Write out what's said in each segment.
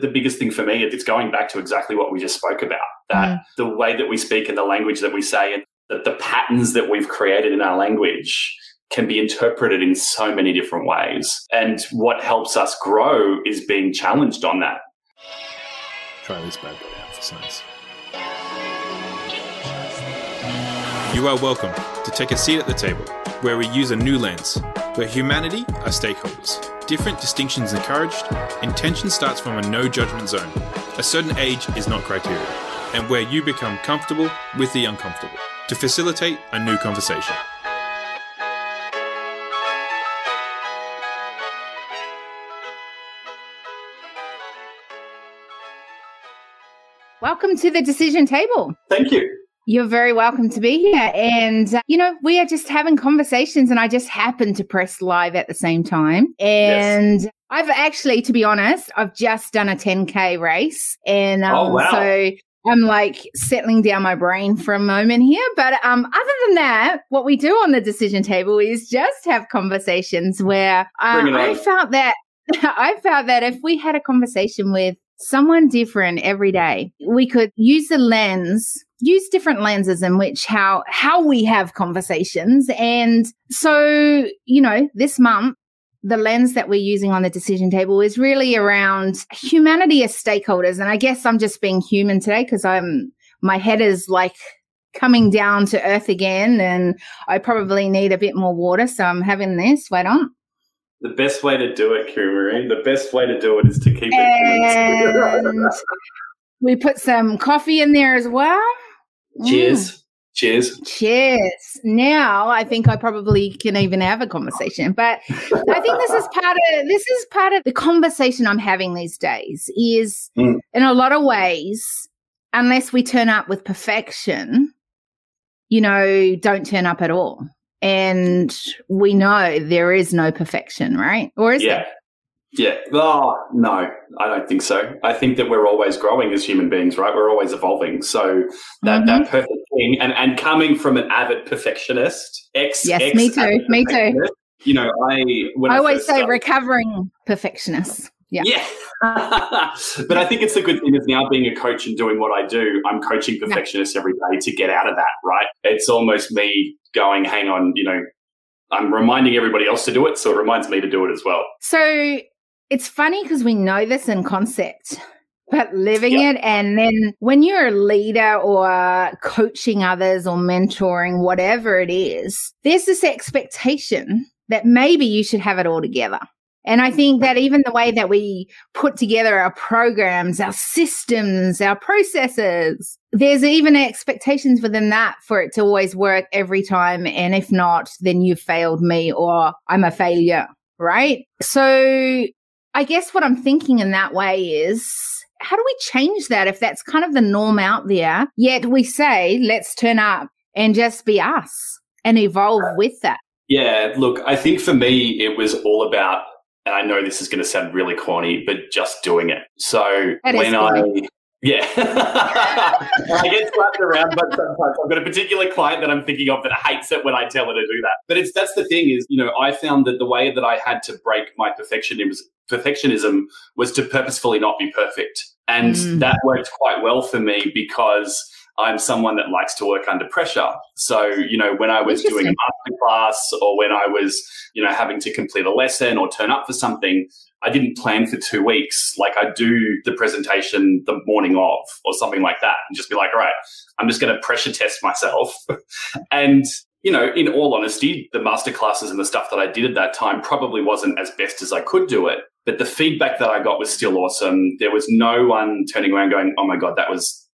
the biggest thing for me, it's going back to exactly what we just spoke about that mm. the way that we speak and the language that we say and that the patterns that we've created in our language can be interpreted in so many different ways. And what helps us grow is being challenged on that. Try this bad boy out for size. You are welcome to take a seat at the table where we use a new lens, where humanity are stakeholders. Different distinctions encouraged, intention starts from a no judgment zone. A certain age is not criteria, and where you become comfortable with the uncomfortable to facilitate a new conversation. Welcome to the decision table. Thank you. You're very welcome to be here. And, uh, you know, we are just having conversations, and I just happened to press live at the same time. And yes. I've actually, to be honest, I've just done a 10K race. And um, oh, wow. so I'm like settling down my brain for a moment here. But um, other than that, what we do on the decision table is just have conversations where uh, I felt that I felt that if we had a conversation with someone different every day, we could use the lens use different lenses in which how how we have conversations and so you know this month the lens that we're using on the decision table is really around humanity as stakeholders and i guess i'm just being human today because i'm my head is like coming down to earth again and i probably need a bit more water so i'm having this wait on the best way to do it, Kira Marie, the best way to do it is to keep it. We put some coffee in there as well. Cheers. Mm. Cheers. Cheers. Now I think I probably can even have a conversation. But I think this is part of this is part of the conversation I'm having these days is mm. in a lot of ways, unless we turn up with perfection, you know, don't turn up at all. And we know there is no perfection, right? Or is yeah. there? Yeah. Oh, no, I don't think so. I think that we're always growing as human beings, right? We're always evolving. So that, mm-hmm. that perfect thing, and, and coming from an avid perfectionist, ex, yes, ex me too, me too. You know, I I, I always say started, recovering perfectionist. Yeah. Yeah. but I think it's a good thing is now being a coach and doing what I do, I'm coaching perfectionists yeah. every day to get out of that, right? It's almost me going, hang on, you know, I'm reminding everybody else to do it. So it reminds me to do it as well. So it's funny because we know this in concept, but living yep. it and then when you're a leader or coaching others or mentoring, whatever it is, there's this expectation that maybe you should have it all together. And I think that even the way that we put together our programs, our systems, our processes, there's even expectations within that for it to always work every time. And if not, then you failed me or I'm a failure. Right. So I guess what I'm thinking in that way is how do we change that if that's kind of the norm out there? Yet we say, let's turn up and just be us and evolve with that. Yeah, look, I think for me, it was all about, and I know this is going to sound really corny, but just doing it. So when I, yeah. I get slapped around, but sometimes I've got a particular client that I'm thinking of that hates it when I tell her to do that. But it's that's the thing is, you know, I found that the way that I had to break my perfectionism perfectionism was to purposefully not be perfect. And mm. that worked quite well for me because I'm someone that likes to work under pressure. So, you know, when I was doing a master class or when I was, you know, having to complete a lesson or turn up for something, I didn't plan for two weeks. Like I do the presentation the morning of or something like that and just be like, all right, I'm just going to pressure test myself. and, you know, in all honesty, the master classes and the stuff that I did at that time probably wasn't as best as I could do it. But the feedback that I got was still awesome. There was no one turning around going, oh my God, that was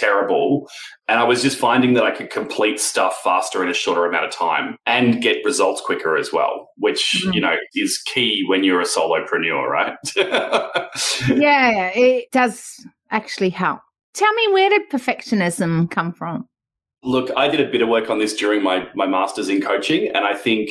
terrible. And I was just finding that I could complete stuff faster in a shorter amount of time and get results quicker as well, which, mm-hmm. you know, is key when you're a solopreneur, right? yeah, it does actually help. Tell me, where did perfectionism come from? Look, I did a bit of work on this during my, my master's in coaching, and I think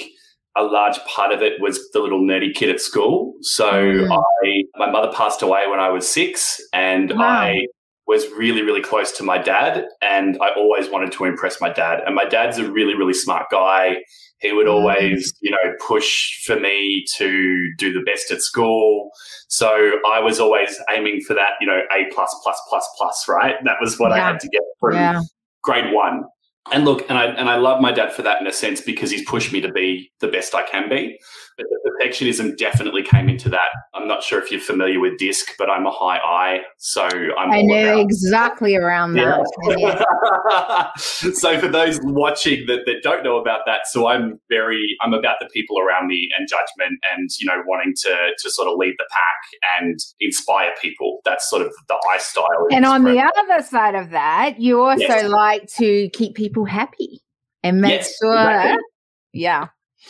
a large part of it was the little nerdy kid at school. So mm. I, my mother passed away when I was six, and wow. I was really, really close to my dad, and I always wanted to impress my dad. And my dad's a really, really smart guy. He would mm. always, you know, push for me to do the best at school. So I was always aiming for that, you know, A plus plus plus plus, right? That was what yeah. I had to get from yeah. grade one and look, and I and I love my dad for that in a sense because he's pushed me to be the best I can be. But the perfectionism definitely came into that. I'm not sure if you're familiar with DISC, but I'm a high I, so I'm. I know exactly around that. Yeah. so for those watching that, that don't know about that, so I'm very I'm about the people around me and judgment, and you know wanting to to sort of lead the pack and inspire people. That's sort of the I style. And on the other side of that, you also yes. like to keep people happy and make yes, sure. Exactly. Yeah.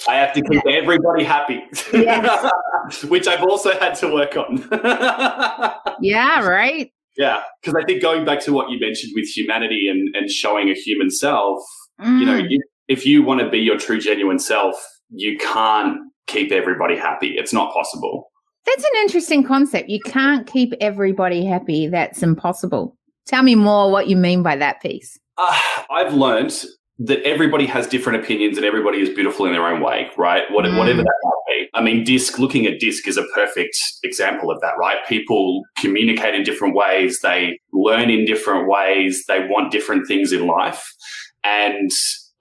I have to keep everybody happy, yes. which I've also had to work on. yeah, right. Yeah, because I think going back to what you mentioned with humanity and, and showing a human self, mm. you know, you, if you want to be your true, genuine self, you can't keep everybody happy. It's not possible. That's an interesting concept. You can't keep everybody happy. That's impossible. Tell me more what you mean by that piece. Uh, I've learned that everybody has different opinions and everybody is beautiful in their own way, right? What, mm. Whatever that might be. I mean, DISC, looking at DISC is a perfect example of that, right? People communicate in different ways, they learn in different ways, they want different things in life. And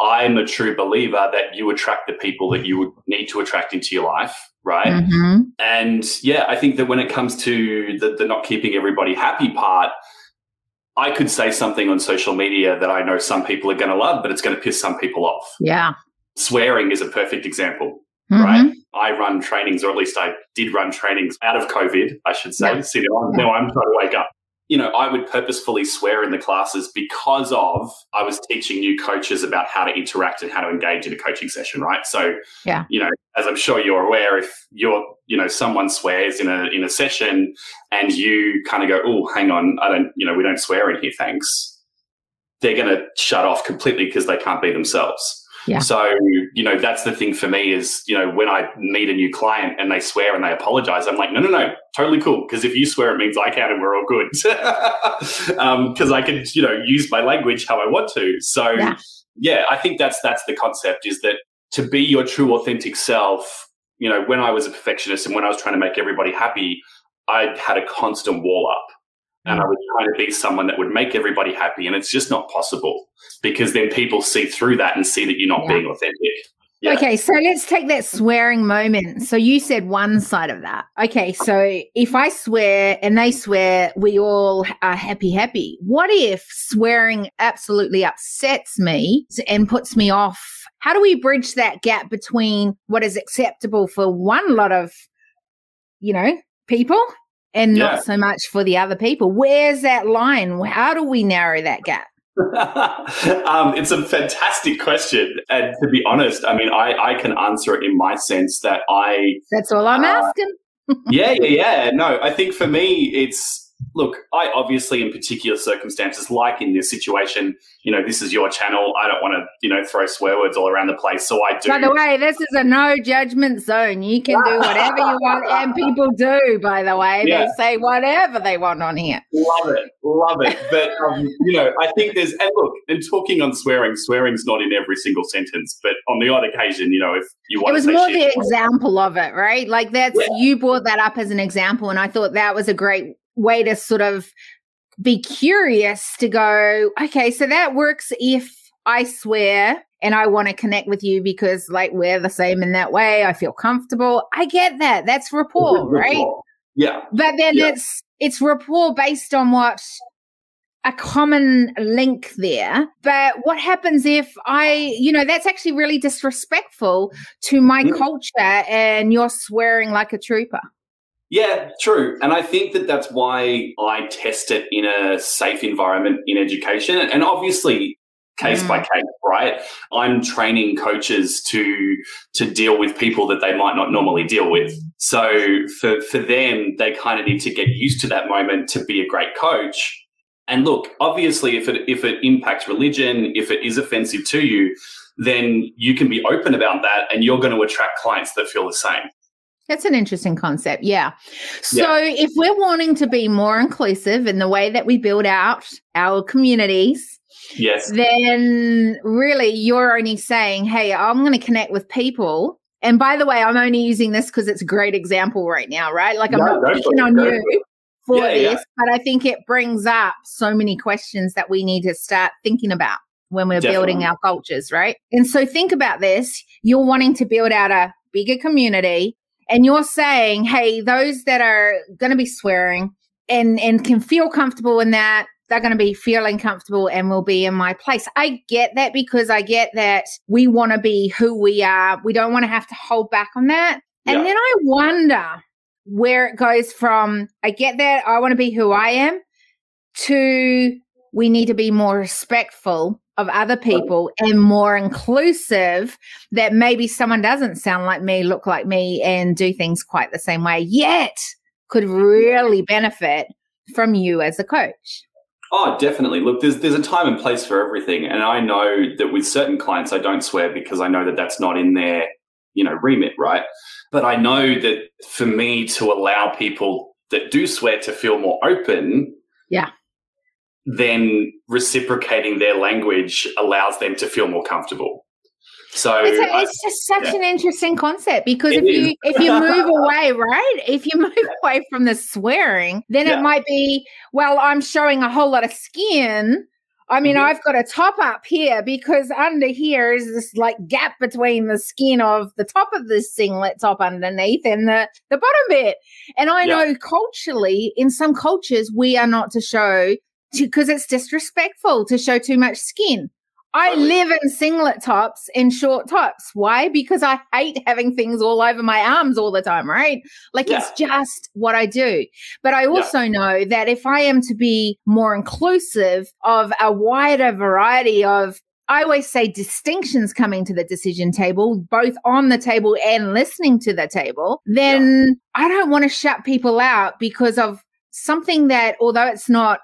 I'm a true believer that you attract the people that you would need to attract into your life, right? Mm-hmm. And yeah, I think that when it comes to the, the not keeping everybody happy part, I could say something on social media that I know some people are going to love, but it's going to piss some people off. Yeah. Swearing is a perfect example, mm-hmm. right? I run trainings, or at least I did run trainings out of COVID, I should say. Yeah. See, now, yeah. now I'm trying to wake up you know, I would purposefully swear in the classes because of I was teaching new coaches about how to interact and how to engage in a coaching session, right? So, yeah, you know, as I'm sure you're aware, if you're, you know, someone swears in a in a session and you kind of go, "Oh, hang on, I don't, you know, we don't swear in here, thanks," they're going to shut off completely because they can't be themselves. Yeah. So, you know, that's the thing for me is, you know, when I meet a new client and they swear and they apologize, I'm like, no, no, no, totally cool. Because if you swear, it means I can and we're all good. Because um, I can, you know, use my language how I want to. So, yeah. yeah, I think that's that's the concept is that to be your true, authentic self. You know, when I was a perfectionist and when I was trying to make everybody happy, I had a constant wall up and I was trying to be someone that would make everybody happy. And it's just not possible because then people see through that and see that you're not yeah. being authentic. Yeah. Okay, so let's take that swearing moment. So you said one side of that. Okay, so if I swear and they swear, we all are happy, happy. What if swearing absolutely upsets me and puts me off? How do we bridge that gap between what is acceptable for one lot of, you know, people and yeah. not so much for the other people. Where's that line? How do we narrow that gap? um, it's a fantastic question. And to be honest, I mean, I, I can answer it in my sense that I. That's all I'm uh, asking. yeah, yeah, yeah. No, I think for me, it's look, I obviously, in particular circumstances, like in this situation, you know, this is your channel. I don't want to, you know, throw swear words all around the place. So I do. By the way, this is a no judgment zone. You can do whatever you want, and people do. By the way, yeah. they say whatever they want on here. Love it, love it. But um, you know, I think there's and look, and talking on swearing, swearing's not in every single sentence, but on the odd occasion, you know, if you want, it was more the example of it, right? Like that's yeah. you brought that up as an example, and I thought that was a great way to sort of be curious to go, okay, so that works if I swear and I want to connect with you because like we're the same in that way. I feel comfortable. I get that. That's rapport, right? Yeah. But then yeah. it's it's rapport based on what a common link there. But what happens if I, you know, that's actually really disrespectful to my mm. culture and you're swearing like a trooper. Yeah, true. And I think that that's why I test it in a safe environment in education. And obviously, case mm. by case, right? I'm training coaches to to deal with people that they might not normally deal with. So for for them, they kind of need to get used to that moment to be a great coach. And look, obviously, if it if it impacts religion, if it is offensive to you, then you can be open about that, and you're going to attract clients that feel the same. That's an interesting concept. Yeah. So yeah. if we're wanting to be more inclusive in the way that we build out our communities, yes, then really you're only saying, "Hey, I'm going to connect with people." And by the way, I'm only using this because it's a great example right now, right? Like I'm not picking on you for yeah, this, yeah. but I think it brings up so many questions that we need to start thinking about when we're Definitely. building our cultures, right? And so think about this. You're wanting to build out a bigger community and you're saying, hey, those that are going to be swearing and, and can feel comfortable in that, they're going to be feeling comfortable and will be in my place. I get that because I get that we want to be who we are. We don't want to have to hold back on that. And then I wonder where it goes from, I get that I want to be who I am to we need to be more respectful of other people and more inclusive that maybe someone doesn't sound like me, look like me, and do things quite the same way, yet could really benefit from you as a coach. Oh, definitely. Look, there's there's a time and place for everything, and I know that with certain clients, I don't swear because I know that that's not in their you know remit, right? But I know that for me to allow people that do swear to feel more open, yeah, then reciprocating their language allows them to feel more comfortable. So it's, a, it's just such yeah. an interesting concept because it if is. you if you move away, right? If you move away from the swearing, then yeah. it might be, well, I'm showing a whole lot of skin. I mean, mm-hmm. I've got a top up here because under here is this like gap between the skin of the top of the singlet top underneath and the, the bottom bit. And I yeah. know culturally, in some cultures, we are not to show because it's disrespectful to show too much skin. I live in singlet tops and short tops. Why? Because I hate having things all over my arms all the time, right? Like yeah. it's just what I do. But I also yeah. know that if I am to be more inclusive of a wider variety of I always say distinctions coming to the decision table, both on the table and listening to the table, then yeah. I don't want to shut people out because of something that, although it's not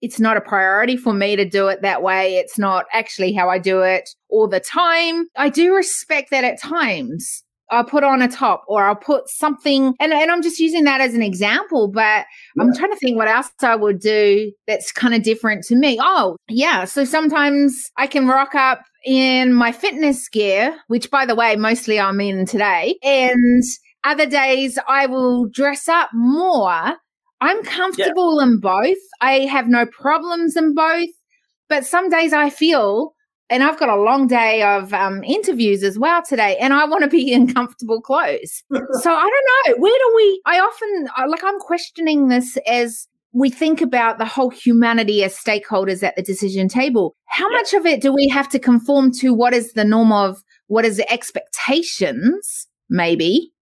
it's not a priority for me to do it that way. It's not actually how I do it all the time. I do respect that at times. I'll put on a top or I'll put something, and, and I'm just using that as an example, but yeah. I'm trying to think what else I would do that's kind of different to me. Oh, yeah. So sometimes I can rock up in my fitness gear, which by the way, mostly I'm in today. And other days I will dress up more I'm comfortable yeah. in both. I have no problems in both. But some days I feel, and I've got a long day of um, interviews as well today, and I want to be in comfortable clothes. so I don't know. Where do we? I often, like, I'm questioning this as we think about the whole humanity as stakeholders at the decision table. How yeah. much of it do we have to conform to what is the norm of what is the expectations, maybe,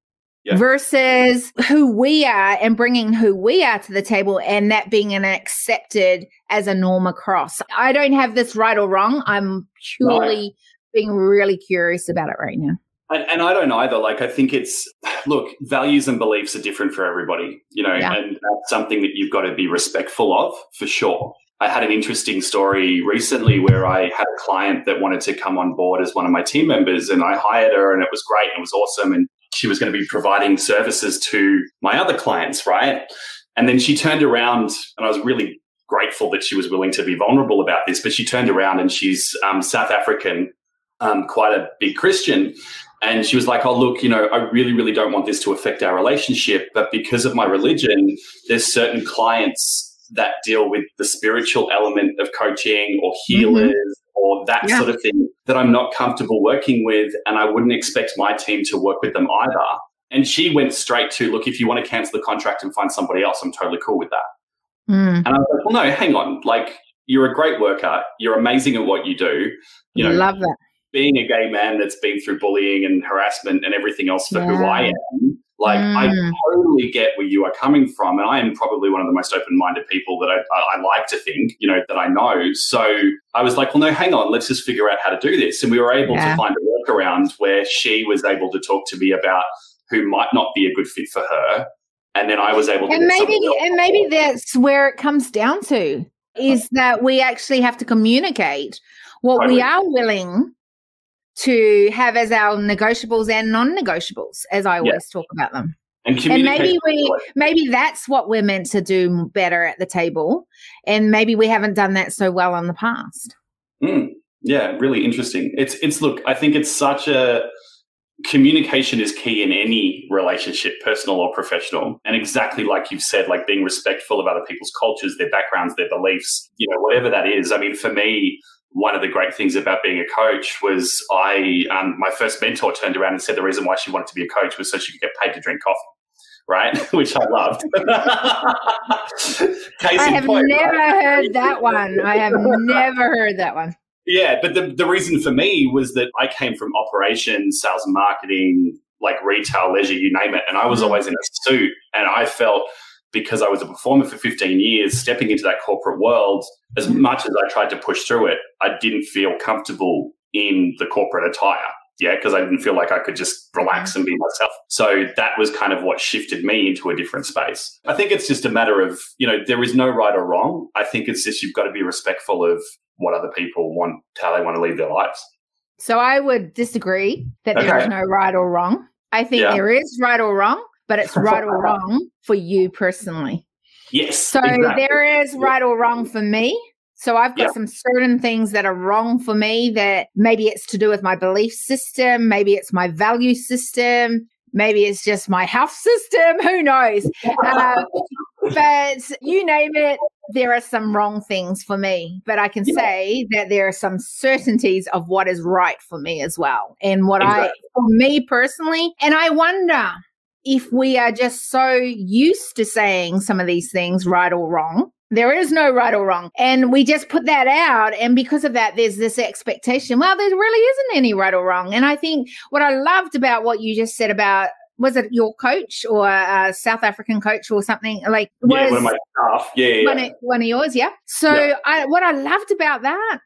yeah. versus who we are and bringing who we are to the table and that being an accepted as a norm across. I don't have this right or wrong. I'm purely being really curious about it right now. And, and, I don't either. Like, I think it's, look, values and beliefs are different for everybody, you know, yeah. and that's something that you've got to be respectful of for sure. I had an interesting story recently where I had a client that wanted to come on board as one of my team members and I hired her and it was great and it was awesome. And she was going to be providing services to my other clients, right? And then she turned around, and I was really grateful that she was willing to be vulnerable about this. But she turned around, and she's um, South African, um, quite a big Christian. And she was like, Oh, look, you know, I really, really don't want this to affect our relationship. But because of my religion, there's certain clients that deal with the spiritual element of coaching or healers mm-hmm or that yeah. sort of thing that I'm not comfortable working with. And I wouldn't expect my team to work with them either. And she went straight to, look, if you want to cancel the contract and find somebody else, I'm totally cool with that. Mm. And I was like, well, no, hang on. Like, you're a great worker. You're amazing at what you do. You know, love that. Being a gay man that's been through bullying and harassment and everything else for yeah. who I am, like, mm. I totally get where you are coming from. And I am probably one of the most open minded people that I, I, like to think, you know, that I know. So I was like, well, no, hang on, let's just figure out how to do this. And we were able yeah. to find a workaround where she was able to talk to me about who might not be a good fit for her. And then I was able to. And maybe, and maybe that's where it comes down to is that we actually have to communicate what totally. we are willing to have as our negotiables and non-negotiables, as I always yeah. talk about them. And, and maybe we maybe that's what we're meant to do better at the table, and maybe we haven't done that so well in the past. Mm, yeah, really interesting. It's it's look, I think it's such a communication is key in any relationship, personal or professional. And exactly like you've said, like being respectful of other people's cultures, their backgrounds, their beliefs, you know, whatever that is. I mean, for me, one of the great things about being a coach was I, um, my first mentor turned around and said the reason why she wanted to be a coach was so she could get paid to drink coffee. Right, which I loved. I have point, never right? heard that one. I have never heard that one. Yeah, but the, the reason for me was that I came from operations, sales and marketing, like retail, leisure, you name it. And I was mm-hmm. always in a suit. And I felt because I was a performer for 15 years, stepping into that corporate world, as mm-hmm. much as I tried to push through it, I didn't feel comfortable in the corporate attire. Yeah, because I didn't feel like I could just relax mm-hmm. and be myself. So that was kind of what shifted me into a different space. I think it's just a matter of, you know, there is no right or wrong. I think it's just you've got to be respectful of what other people want, how they want to lead their lives. So I would disagree that okay. there is no right or wrong. I think yeah. there is right or wrong, but it's right or wrong for you personally. Yes. So exactly. there is right or wrong for me. So I've got yeah. some certain things that are wrong for me that maybe it's to do with my belief system, maybe it's my value system, maybe it's just my health system, who knows. Uh, but you name it, there are some wrong things for me, but I can yeah. say that there are some certainties of what is right for me as well. And what exactly. I, for me personally, and I wonder if we are just so used to saying some of these things right or wrong. There is no right or wrong. And we just put that out. And because of that, there's this expectation. Well, there really isn't any right or wrong. And I think what I loved about what you just said about was it your coach or a South African coach or something like was yeah, one of my staff. Yeah, yeah. One, of, one of yours, yeah. So yeah. I, what I loved about that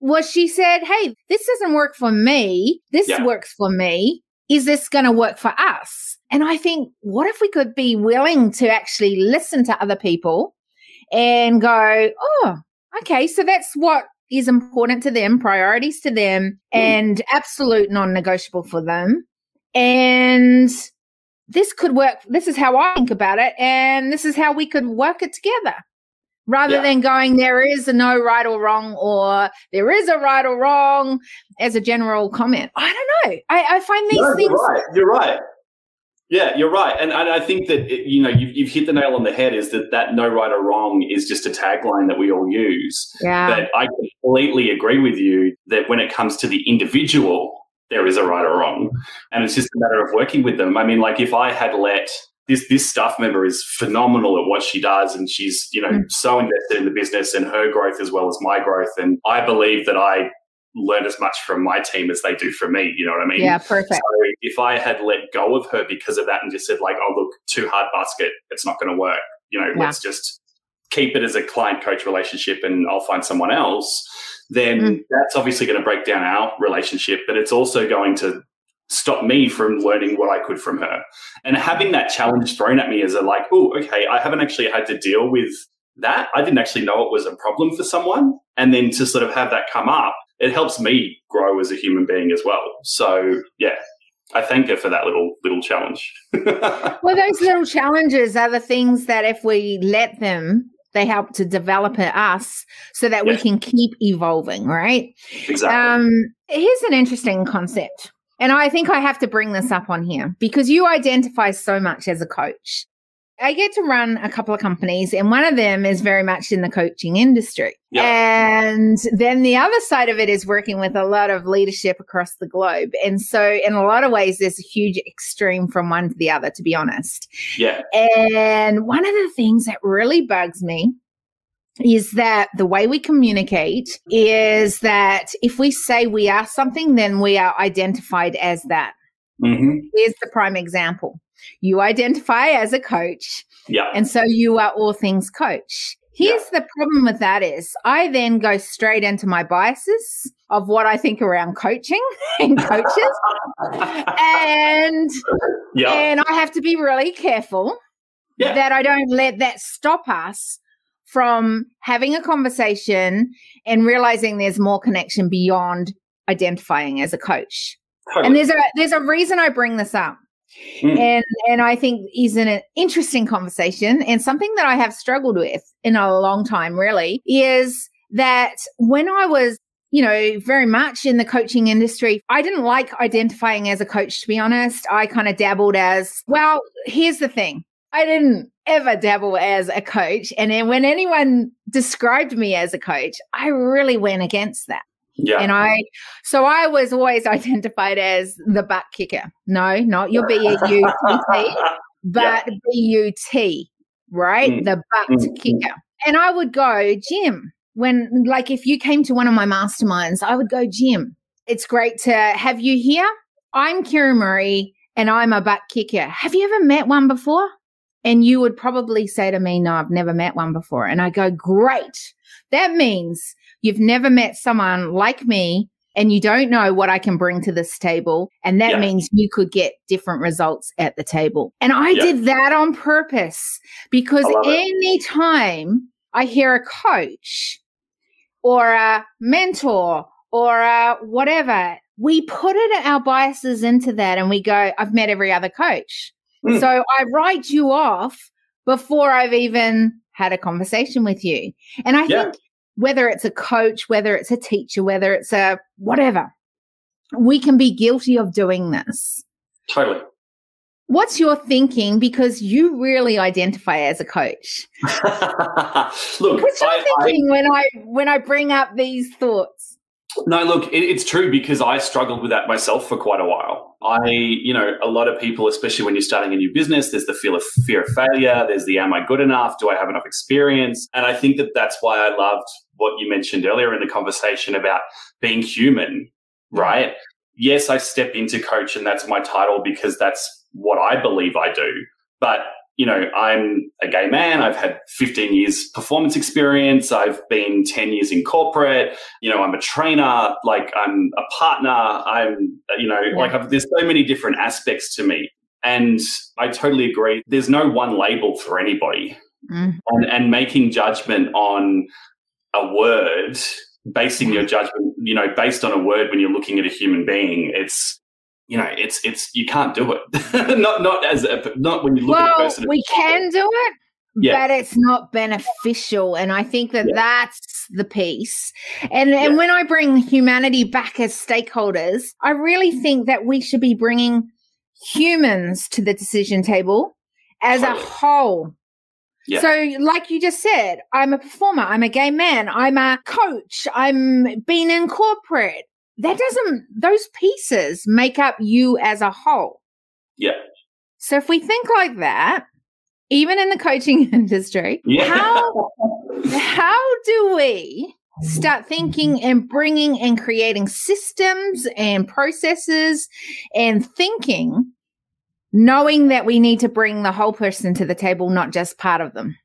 was she said, "Hey, this doesn't work for me. This yeah. works for me. Is this going to work for us?" And I think, what if we could be willing to actually listen to other people and go, "Oh, okay, so that's what is important to them, priorities to them, mm. and absolute non-negotiable for them." And this could work. This is how I think about it. And this is how we could work it together rather yeah. than going, there is a no right or wrong, or there is a right or wrong as a general comment. I don't know. I, I find these no, things. You're right. You're right. Yeah, you're right, and, and I think that it, you know you've, you've hit the nail on the head. Is that that no right or wrong is just a tagline that we all use. Yeah. But I completely agree with you that when it comes to the individual, there is a right or wrong. And it's just a matter of working with them. I mean, like if I had let this this staff member is phenomenal at what she does and she's, you know, mm. so invested in the business and her growth as well as my growth. And I believe that I learn as much from my team as they do from me. You know what I mean? Yeah, perfect. So if I had let go of her because of that and just said like, oh look, too hard basket, it's not going to work. You know, yeah. let's just keep it as a client coach relationship and I'll find someone else then mm. that's obviously going to break down our relationship, but it's also going to stop me from learning what I could from her. And having that challenge thrown at me as a like, oh, okay, I haven't actually had to deal with that. I didn't actually know it was a problem for someone. And then to sort of have that come up, it helps me grow as a human being as well. So yeah, I thank her for that little little challenge. well, those little challenges are the things that if we let them, they help to develop us so that we can keep evolving, right? Exactly. Um, here's an interesting concept. And I think I have to bring this up on here because you identify so much as a coach. I get to run a couple of companies, and one of them is very much in the coaching industry. Yep. And then the other side of it is working with a lot of leadership across the globe. And so, in a lot of ways, there's a huge extreme from one to the other, to be honest. Yeah. And one of the things that really bugs me is that the way we communicate is that if we say we are something, then we are identified as that. Mm-hmm. Here's the prime example you identify as a coach. Yeah. And so you are all things coach. Here's yeah. the problem with that is I then go straight into my biases of what I think around coaching and coaches. and yeah. and I have to be really careful yeah. that I don't let that stop us from having a conversation and realizing there's more connection beyond identifying as a coach. Totally. And there's a there's a reason I bring this up. Mm. And and I think is an interesting conversation and something that I have struggled with in a long time really is that when I was you know, very much in the coaching industry. I didn't like identifying as a coach, to be honest. I kind of dabbled as, well, here's the thing. I didn't ever dabble as a coach. And then when anyone described me as a coach, I really went against that. Yeah. And I, so I was always identified as the butt kicker. No, not your B U T T, but B U T, right? Mm. The butt mm. kicker. And I would go, Jim, when, like, if you came to one of my masterminds, I would go, Jim, it's great to have you here. I'm Kira Murray and I'm a butt kicker. Have you ever met one before? And you would probably say to me, No, I've never met one before. And I go, Great. That means you've never met someone like me and you don't know what I can bring to this table. And that yeah. means you could get different results at the table. And I yeah. did that on purpose because anytime I hear a coach or a mentor or a whatever, we put it our biases into that and we go, I've met every other coach. Mm. So I write you off before I've even had a conversation with you. And I yeah. think whether it's a coach, whether it's a teacher, whether it's a whatever, we can be guilty of doing this. Totally. What's your thinking? Because you really identify as a coach. Look, what's your I, thinking I, when I when I bring up these thoughts? No, look, it, it's true because I struggled with that myself for quite a while. I, you know, a lot of people, especially when you're starting a new business, there's the fear of fear of failure. There's the am I good enough? Do I have enough experience? And I think that that's why I loved what you mentioned earlier in the conversation about being human, right? Yes, I step into coach and that's my title because that's what I believe I do. But you know, I'm a gay man. I've had 15 years performance experience. I've been 10 years in corporate. You know, I'm a trainer. Like I'm a partner. I'm, you know, yeah. like I've, there's so many different aspects to me. And I totally agree. There's no one label for anybody. Mm. And, and making judgment on a word, basing your judgment, you know, based on a word when you're looking at a human being, it's you know, it's it's you can't do it. not not as a, not when you look well, at a person. We can do it, yeah. but it's not beneficial. And I think that yeah. that's the piece. And yeah. and when I bring humanity back as stakeholders, I really think that we should be bringing humans to the decision table as totally. a whole. Yeah. So, like you just said, I'm a performer. I'm a gay man. I'm a coach. I'm being in corporate that doesn't those pieces make up you as a whole. Yeah. So if we think like that even in the coaching industry yeah. how how do we start thinking and bringing and creating systems and processes and thinking knowing that we need to bring the whole person to the table not just part of them?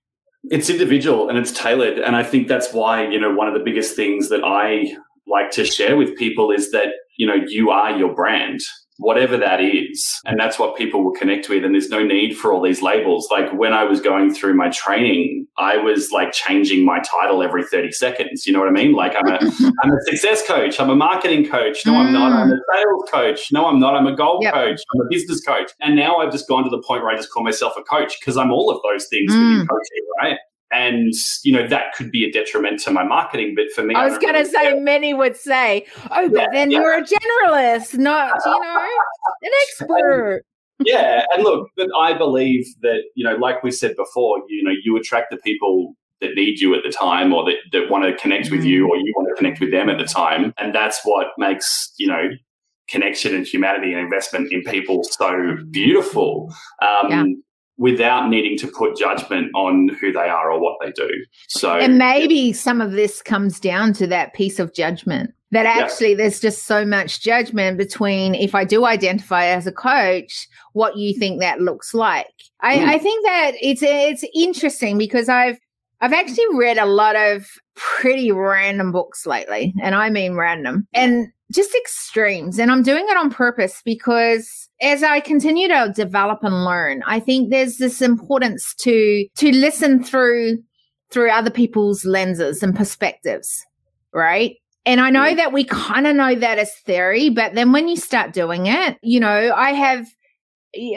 It's individual and it's tailored. And i think that's why you know one of the biggest things that i like to share with people is that, you know, you are your brand, whatever that is. And that's what people will connect with. And there's no need for all these labels. Like when I was going through my training, I was like changing my title every 30 seconds. You know what I mean? Like I'm a, I'm a success coach. I'm a marketing coach. No, I'm not. I'm a mm. sales coach. No, I'm not. I'm a goal yep. coach. I'm a business coach. And now I've just gone to the point where I just call myself a coach because I'm all of those things mm. coaching, right? And you know that could be a detriment to my marketing but for me i was going to say care. many would say oh but yeah, then yeah. you're a generalist not you know an expert yeah and look but i believe that you know like we said before you know you attract the people that need you at the time or that, that want to connect mm-hmm. with you mm. or you want to connect with them at the time and that's what makes you know connection and humanity and investment in people so beautiful um, yeah without needing to put judgment on who they are or what they do. So, and maybe some of this comes down to that piece of judgment that actually yeah. there's just so much judgment between if I do identify as a coach, what you think that looks like. I, mm. I think that it's it's interesting because I've I've actually read a lot of pretty random books lately, and I mean random, and just extremes. And I'm doing it on purpose because as I continue to develop and learn, I think there's this importance to to listen through through other people's lenses and perspectives, right? And I know mm-hmm. that we kind of know that as theory, but then when you start doing it, you know, I have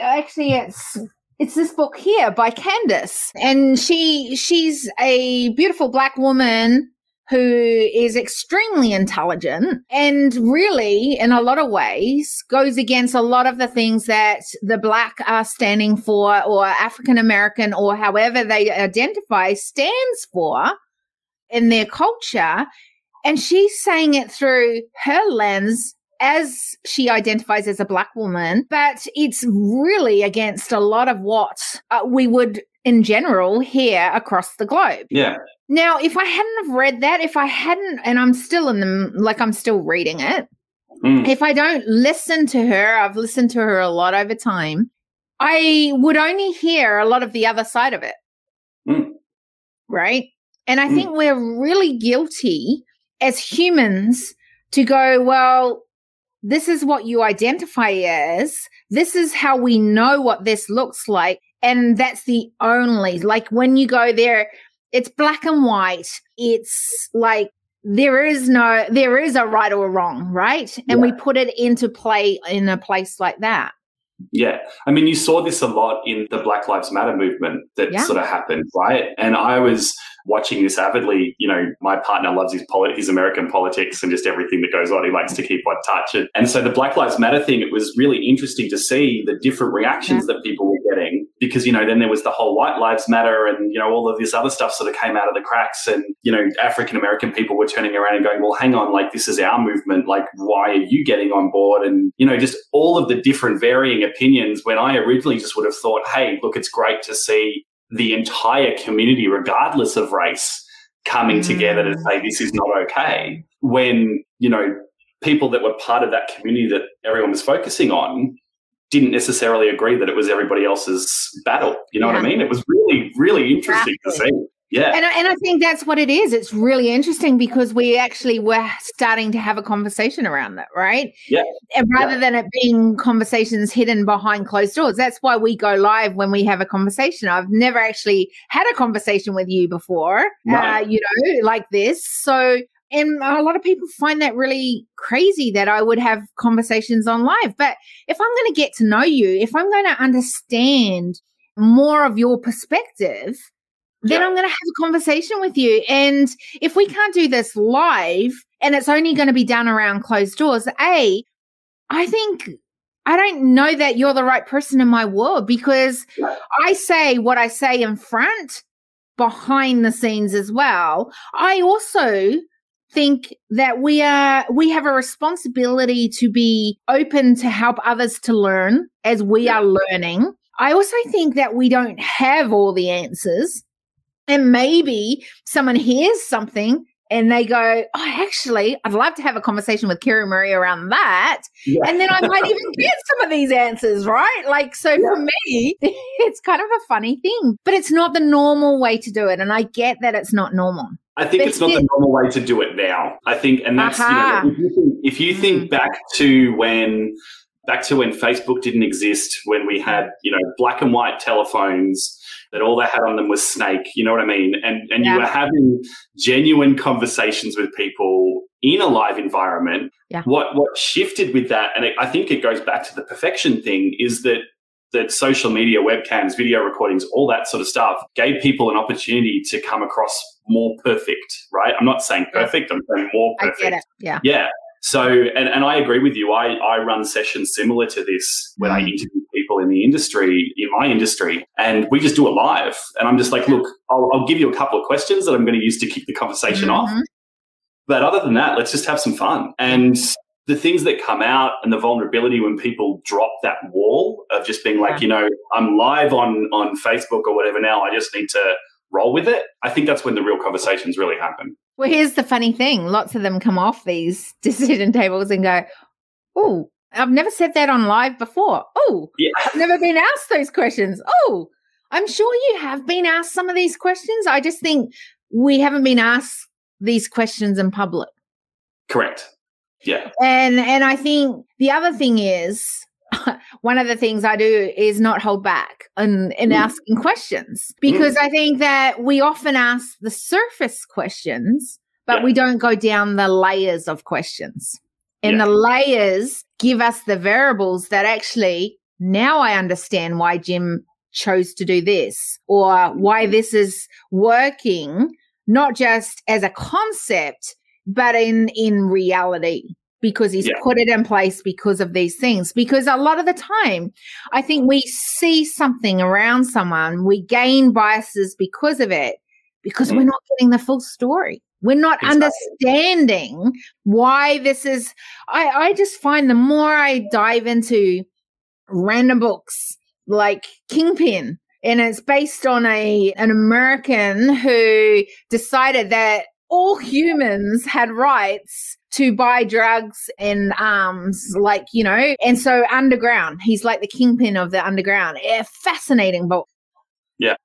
actually it's it's this book here by Candace. And she she's a beautiful black woman who is extremely intelligent and really in a lot of ways goes against a lot of the things that the black are standing for or African American or however they identify stands for in their culture. And she's saying it through her lens as she identifies as a black woman, but it's really against a lot of what uh, we would in general hear across the globe. Yeah. Now, if I hadn't have read that, if I hadn't, and I'm still in the, like I'm still reading it, mm. if I don't listen to her, I've listened to her a lot over time, I would only hear a lot of the other side of it. Mm. Right. And I mm. think we're really guilty as humans to go, well, this is what you identify as. This is how we know what this looks like. And that's the only, like when you go there, it's black and white. It's like there is no, there is a right or a wrong, right? And yeah. we put it into play in a place like that. Yeah. I mean, you saw this a lot in the Black Lives Matter movement that yeah. sort of happened, right? And I was watching this avidly. You know, my partner loves his polit- his American politics and just everything that goes on. He likes to keep on touch. And, and so the Black Lives Matter thing, it was really interesting to see the different reactions yeah. that people were getting because, you know, then there was the whole White Lives Matter and, you know, all of this other stuff sort of came out of the cracks. And, you know, African American people were turning around and going, well, hang on, like, this is our movement. Like, why are you getting on board? And, you know, just all of the different varying opinions when I originally just would have thought, hey, look, it's great to see the entire community, regardless of race, coming mm. together to say this is not okay. When, you know, people that were part of that community that everyone was focusing on didn't necessarily agree that it was everybody else's battle. You know yeah. what I mean? It was really, really interesting exactly. to see. Yeah. And I, and I think that's what it is. It's really interesting because we actually were starting to have a conversation around that, right? Yeah. And rather yeah. than it being conversations hidden behind closed doors, that's why we go live when we have a conversation. I've never actually had a conversation with you before, uh, you know, like this. So, and a lot of people find that really crazy that I would have conversations on live. But if I'm going to get to know you, if I'm going to understand more of your perspective, then yeah. I'm going to have a conversation with you. And if we can't do this live and it's only going to be done around closed doors, A, I think I don't know that you're the right person in my world because I say what I say in front, behind the scenes as well. I also think that we are we have a responsibility to be open to help others to learn as we are learning. I also think that we don't have all the answers. And maybe someone hears something and they go, Oh, actually, I'd love to have a conversation with Kerry Murray around that. Yeah. And then I might even get some of these answers, right? Like, so yeah. for me, it's kind of a funny thing, but it's not the normal way to do it. And I get that it's not normal. I think but it's not it, the normal way to do it now. I think, and that's, uh-huh. you know, if you think, if you think mm. back to when, back to when Facebook didn't exist, when we had, you know, black and white telephones, that all they had on them was Snake. You know what I mean? And and yeah. you were having genuine conversations with people in a live environment. Yeah. What what shifted with that, and it, I think it goes back to the perfection thing, is that that social media, webcams, video recordings, all that sort of stuff gave people an opportunity to come across more perfect, right? I'm not saying perfect, I'm saying more perfect. Yeah. Yeah. So, and, and I agree with you. I, I run sessions similar to this when I mm. interview people in the industry, in my industry, and we just do it live. And I'm just like, look, I'll, I'll give you a couple of questions that I'm going to use to kick the conversation mm-hmm. off. But other than that, let's just have some fun. And the things that come out and the vulnerability when people drop that wall of just being like, yeah. you know, I'm live on on Facebook or whatever now, I just need to roll with it. I think that's when the real conversations really happen. Well, here's the funny thing lots of them come off these decision tables and go, Oh, I've never said that on live before. Oh, yeah. I've never been asked those questions. Oh, I'm sure you have been asked some of these questions. I just think we haven't been asked these questions in public. Correct. Yeah. And and I think the other thing is one of the things I do is not hold back in, in mm. asking questions because mm. I think that we often ask the surface questions, but Yeah. we don't go down the layers of questions. And Yeah. the layers give us the variables that actually now I understand why Jim chose to do this or why this is working, not just as a concept, but in in reality because he's Yeah. put it in place because of these things because a lot of the time i think we see something around someone we gain biases because of it because Mhm. we're not getting the full story we're not Exactly. understanding why this is i i just find the more i dive into random books like kingpin and it's based on a an american who decided that all humans had rights to buy drugs and arms, like, you know, and so underground, he's like the kingpin of the underground. A fascinating book. Yeah.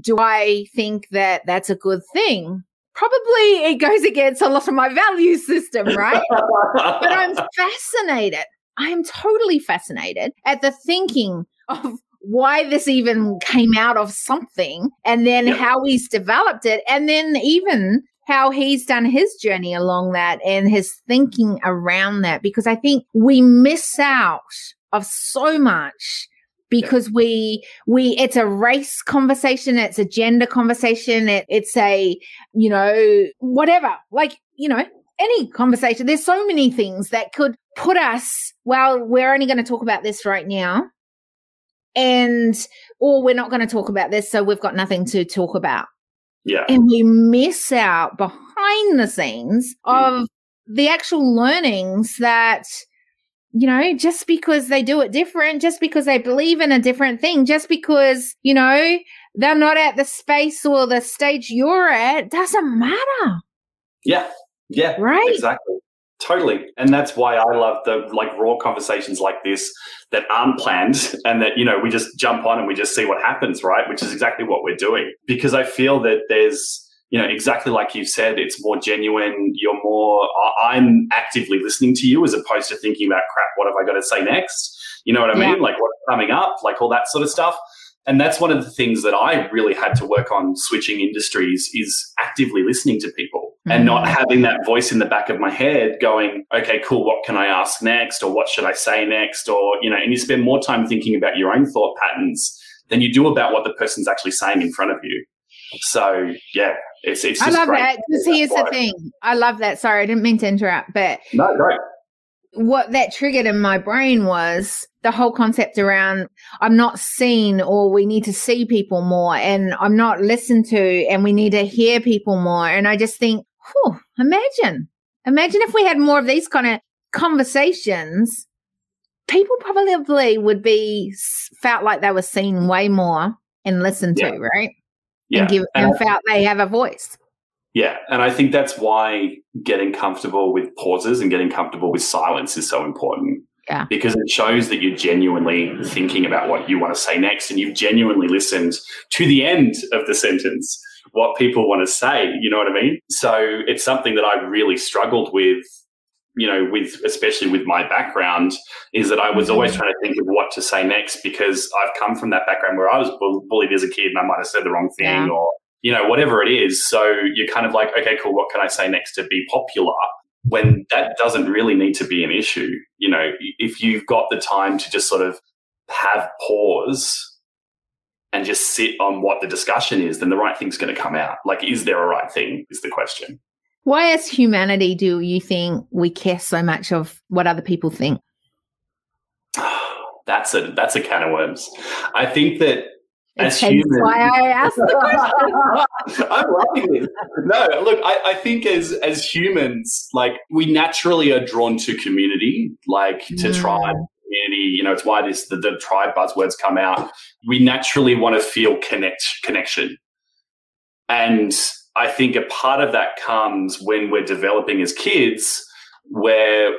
Do I think that that's a good thing? Probably it goes against a lot of my value system, right? but I'm fascinated. I'm totally fascinated at the thinking of why this even came out of something and then Yeah. how he's developed it and then even how he's done his journey along that and his thinking around that because I think we miss out of so much because we we it's a race conversation it's a gender conversation it, it's a you know whatever like you know any conversation. There's so many things that could put us well we're only going to talk about this right now and or we're not going to talk about this so we've got nothing to talk about yeah. and we miss out behind the scenes hmm. of the actual learnings that you know just because they do it different just because they believe in a different thing just because you know they're not at the space or the stage you're at doesn't matter Yeah. Yeah. Right. Exactly. Totally. And that's why I love the like raw conversations like this that aren't planned and that, you know, we just jump on and we just see what happens, right? Which is exactly what we're doing. Because I feel that there's, you know, exactly like you've said, it's more genuine. You're more, I'm actively listening to you as opposed to thinking about crap, what have I got to say next? You know what I Yeah. mean? Like what's coming up, like all that sort of stuff. And that's one of the things that I really had to work on switching industries is actively listening to people and not Mm. having that voice in the back of my head going, okay, cool, what can I ask next? Or what should I say next? Or, you know, and you spend more time thinking about your own thought patterns than you do about what the person's actually saying in front of you. So, yeah, it's, it's i love that because here's the thing i love that sorry i didn't mean to interrupt but No, great. what that triggered in my brain was the whole concept around I'm not seen or we need to see people more and I'm not listened to and we need to hear people more. And I just think, whew, imagine, imagine if we had more of these kind of conversations, people probably would be felt like they were seen way more and listened Yeah. to, right? Yeah. And give And and felt they have a voice. Yeah, and I think that's why getting comfortable with pauses and getting comfortable with silence is so important. Yeah. Because it shows that you're genuinely thinking about what you want to say next and you've genuinely listened to the end of the sentence, what people want to say. You know what I mean? So it's something that I really struggled with, you know, with especially with my background, is that I was always mm-hmm. trying to think of what to say next because I've come from that background where I was bullied as a kid and I might have said the wrong thing Yeah. or you know, whatever it is. So you're kind of like, okay, cool. What can I say next to be popular? When that doesn't really need to be an issue. You know, if you've got the time to just sort of have pause and just sit on what the discussion is, then the right thing's going to come out. Like, is there a right thing? Is the question. Why, as humanity, do you think we care so much of what other people think? That's a that's a can of worms. I think that as humans, why I asked the question. I'm loving this. No, look, I, I think as as humans, like we naturally are drawn to community, like to Mm. tribe, community. You know, it's why this the, the tribe buzzwords come out. We naturally want to feel connect connection, and I think a part of that comes when we're developing as kids, where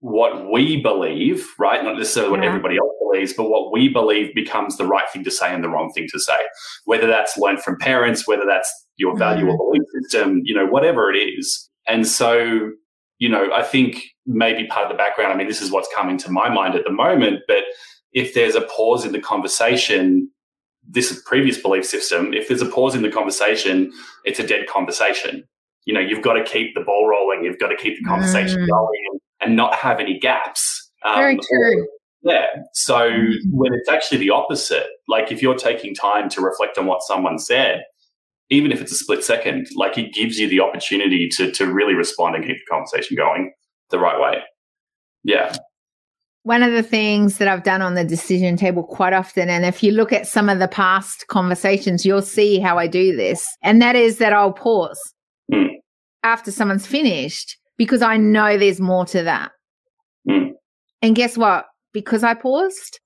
what we believe, right? Not necessarily what Yeah. everybody else believes, but what we believe becomes the right thing to say and the wrong thing to say. Whether that's learned from parents, whether that's your mm-hmm. value or belief system, you know, whatever it is. And so, you know, I think maybe part of the background, I mean, this is what's coming to my mind at the moment, but if there's a pause in the conversation, this previous belief system, if there's a pause in the conversation, it's a dead conversation. you know, you've got to keep the ball rolling. You've got to keep the conversation mm. going and, not have any gaps. Um, Very true. Yeah. So mm. when it's actually the opposite, like if you're taking time to reflect on what someone said, even if it's a split second, like it gives you the opportunity to to really respond and keep the conversation going the right way. Yeah. One of the things that I've done on the decision table quite often, and if you look at some of the past conversations, you'll see how I do this. And that is that I'll pause mm. after someone's finished because I know there's more to that. Mm. And guess what? Because I paused,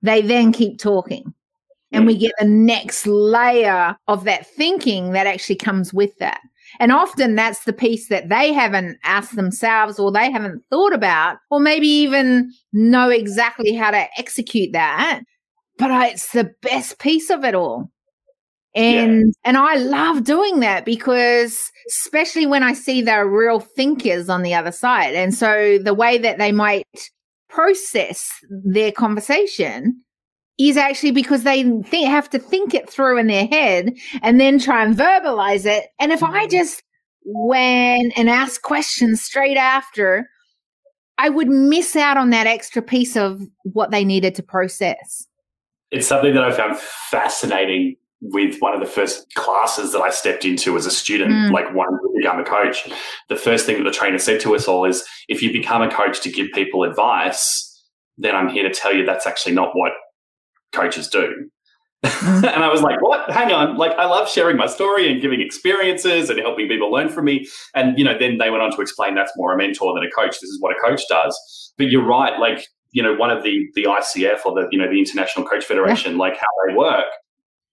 they then keep talking and we mm. get the next layer of that thinking that actually comes with that. And often that's the piece that they haven't asked themselves or they haven't thought about, or maybe even know exactly how to execute that. But I, it's the best piece of it all. And yeah. and I love doing that because especially when I see there are real thinkers on the other side. And so the way that they might process their conversation is actually because they think, have to think it through in their head and then try and verbalize it. And if I mm-hmm. just went and asked questions straight after, I would miss out on that extra piece of what they needed to process. It's something that I found fascinating with one of the first classes that I stepped into as a student, mm. like wanting to become a coach. The first thing that the trainer said to us all is if you become a coach to give people advice, then I'm here to tell you that's actually not what coaches do. And I was like, what? Hang on. Like, I love sharing my story and giving experiences and helping people learn from me. And, you know, then they went on to explain that's more a mentor than a coach. This is what a coach does. But you're right. Like, you know, one of the, the ICF or the, you know, the International Coach Federation, yeah. like how they work,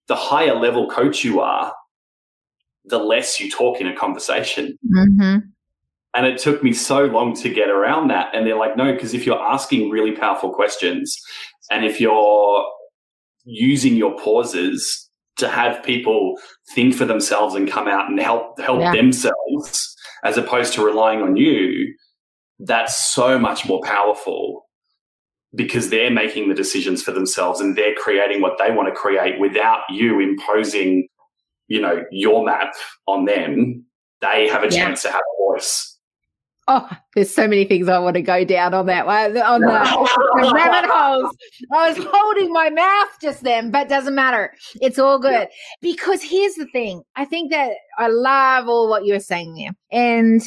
the higher level coach you are, the less you talk in a conversation. Mm-hmm. And it took me so long to get around that. And they're like, no, because if you're asking really powerful questions and if you're using your pauses to have people think for themselves and come out and help help yeah. themselves as opposed to relying on you that's so much more powerful because they're making the decisions for themselves and they're creating what they want to create without you imposing you know your map on them they have a yeah. chance to have a voice Oh, there's so many things I want to go down on that one on the, the rabbit holes. I was holding my mouth just then, but doesn't matter. It's all good because here's the thing. I think that I love all what you were saying there, and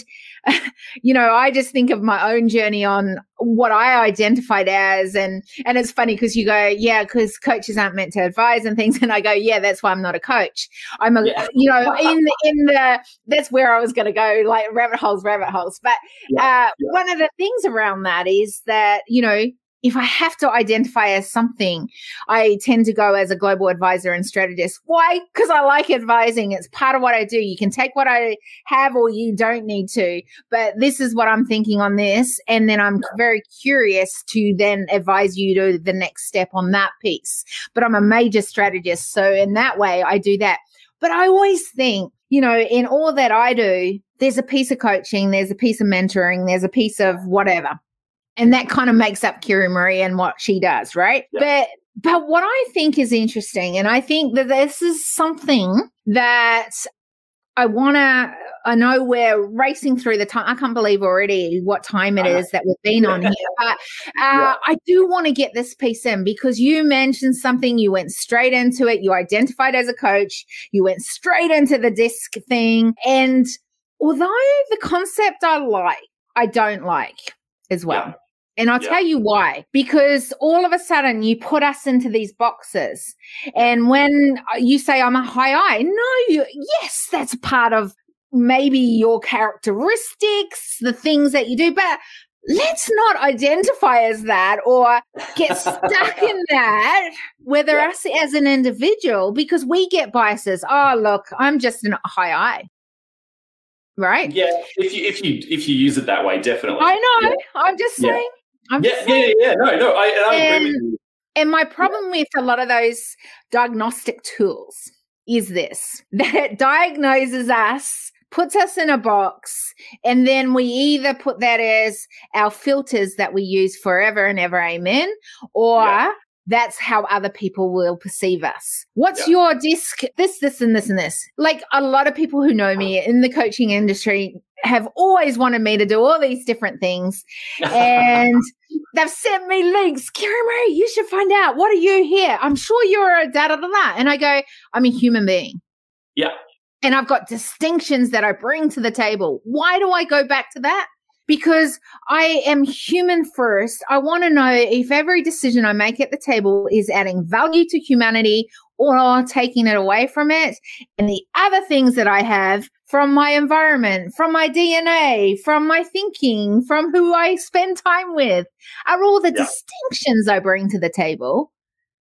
you know, I just think of my own journey on what I identified as, and and it's funny because you go, yeah, because coaches aren't meant to advise and things, and I go, yeah, that's why I'm not a coach. I'm a, yeah. you know, in the, in the that's where I was going to go, like rabbit holes, rabbit holes. But yeah. Uh, yeah. one of the things around that is that you know if I have to identify as something, I tend to go as a global advisor and strategist. Why? Because I like advising. It's part of what I do. You can take what I have or you don't need to, but this is what I'm thinking on this. And then I'm very curious to then advise you to the next step on that piece. But I'm a major strategist. So in that way, I do that. But I always think, you know, in all that I do, there's a piece of coaching, there's a piece of mentoring, there's a piece of whatever and that kind of makes up Kiri Marie and what she does, right? Yeah. But but what I think is interesting, and I think that this is something that I want to. I know we're racing through the time. I can't believe already what time it is that we've been on here. But uh, yeah. I do want to get this piece in because you mentioned something. You went straight into it. You identified as a coach. You went straight into the DISC thing. And although the concept I like, I don't like as well. Yeah. And I'll yeah. tell you why. Because all of a sudden you put us into these boxes. And when you say I'm a high I, no, you, yes, that's part of maybe your characteristics, the things that you do, but let's not identify as that or get stuck in that, whether yeah. us as an individual, because we get biases. Oh, look, I'm just a high I right yeah if you if you if you use it that way definitely i know yeah. i'm just saying I'm yeah, yeah, yeah, No, no, I, I and, agree with you. And my problem yeah. with a lot of those diagnostic tools is this that it diagnoses us, puts us in a box, and then we either put that as our filters that we use forever and ever, amen, or yeah. That's how other people will perceive us. What's yeah. your DISC? This, this, and this, and this. Like a lot of people who know me in the coaching industry have always wanted me to do all these different things. And they've sent me links. Kira Marie, you should find out. What are you here? I'm sure you're a da da da da. And I go, I'm a human being. Yeah. And I've got distinctions that I bring to the table. Why do I go back to that? Because I am human first. I want to know if every decision I make at the table is adding value to humanity or taking it away from it. And the other things that I have from my environment, from my DNA, from my thinking, from who I spend time with are all the yeah. distinctions I bring to the table.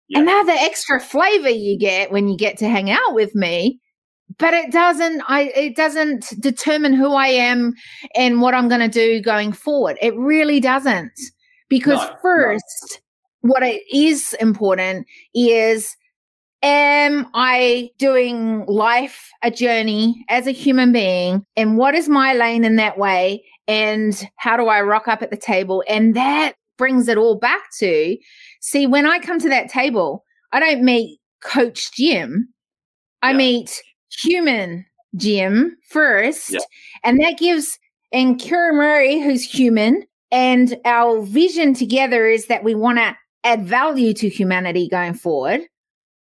Yeah. And now the extra flavor you get when you get to hang out with me but it doesn't i it doesn't determine who i am and what i'm going to do going forward. It really doesn't. Because no, first no. what it is important is am i doing life a journey as a human being? And what is my lane in that way? And how do i rock up at the table? And that brings it all back to see when i come to that table i don't meet coach jim. I meet human Jim first. Yeah. And that gives, and Kira Murray, who's human, and our vision together is that we want to add value to humanity going forward.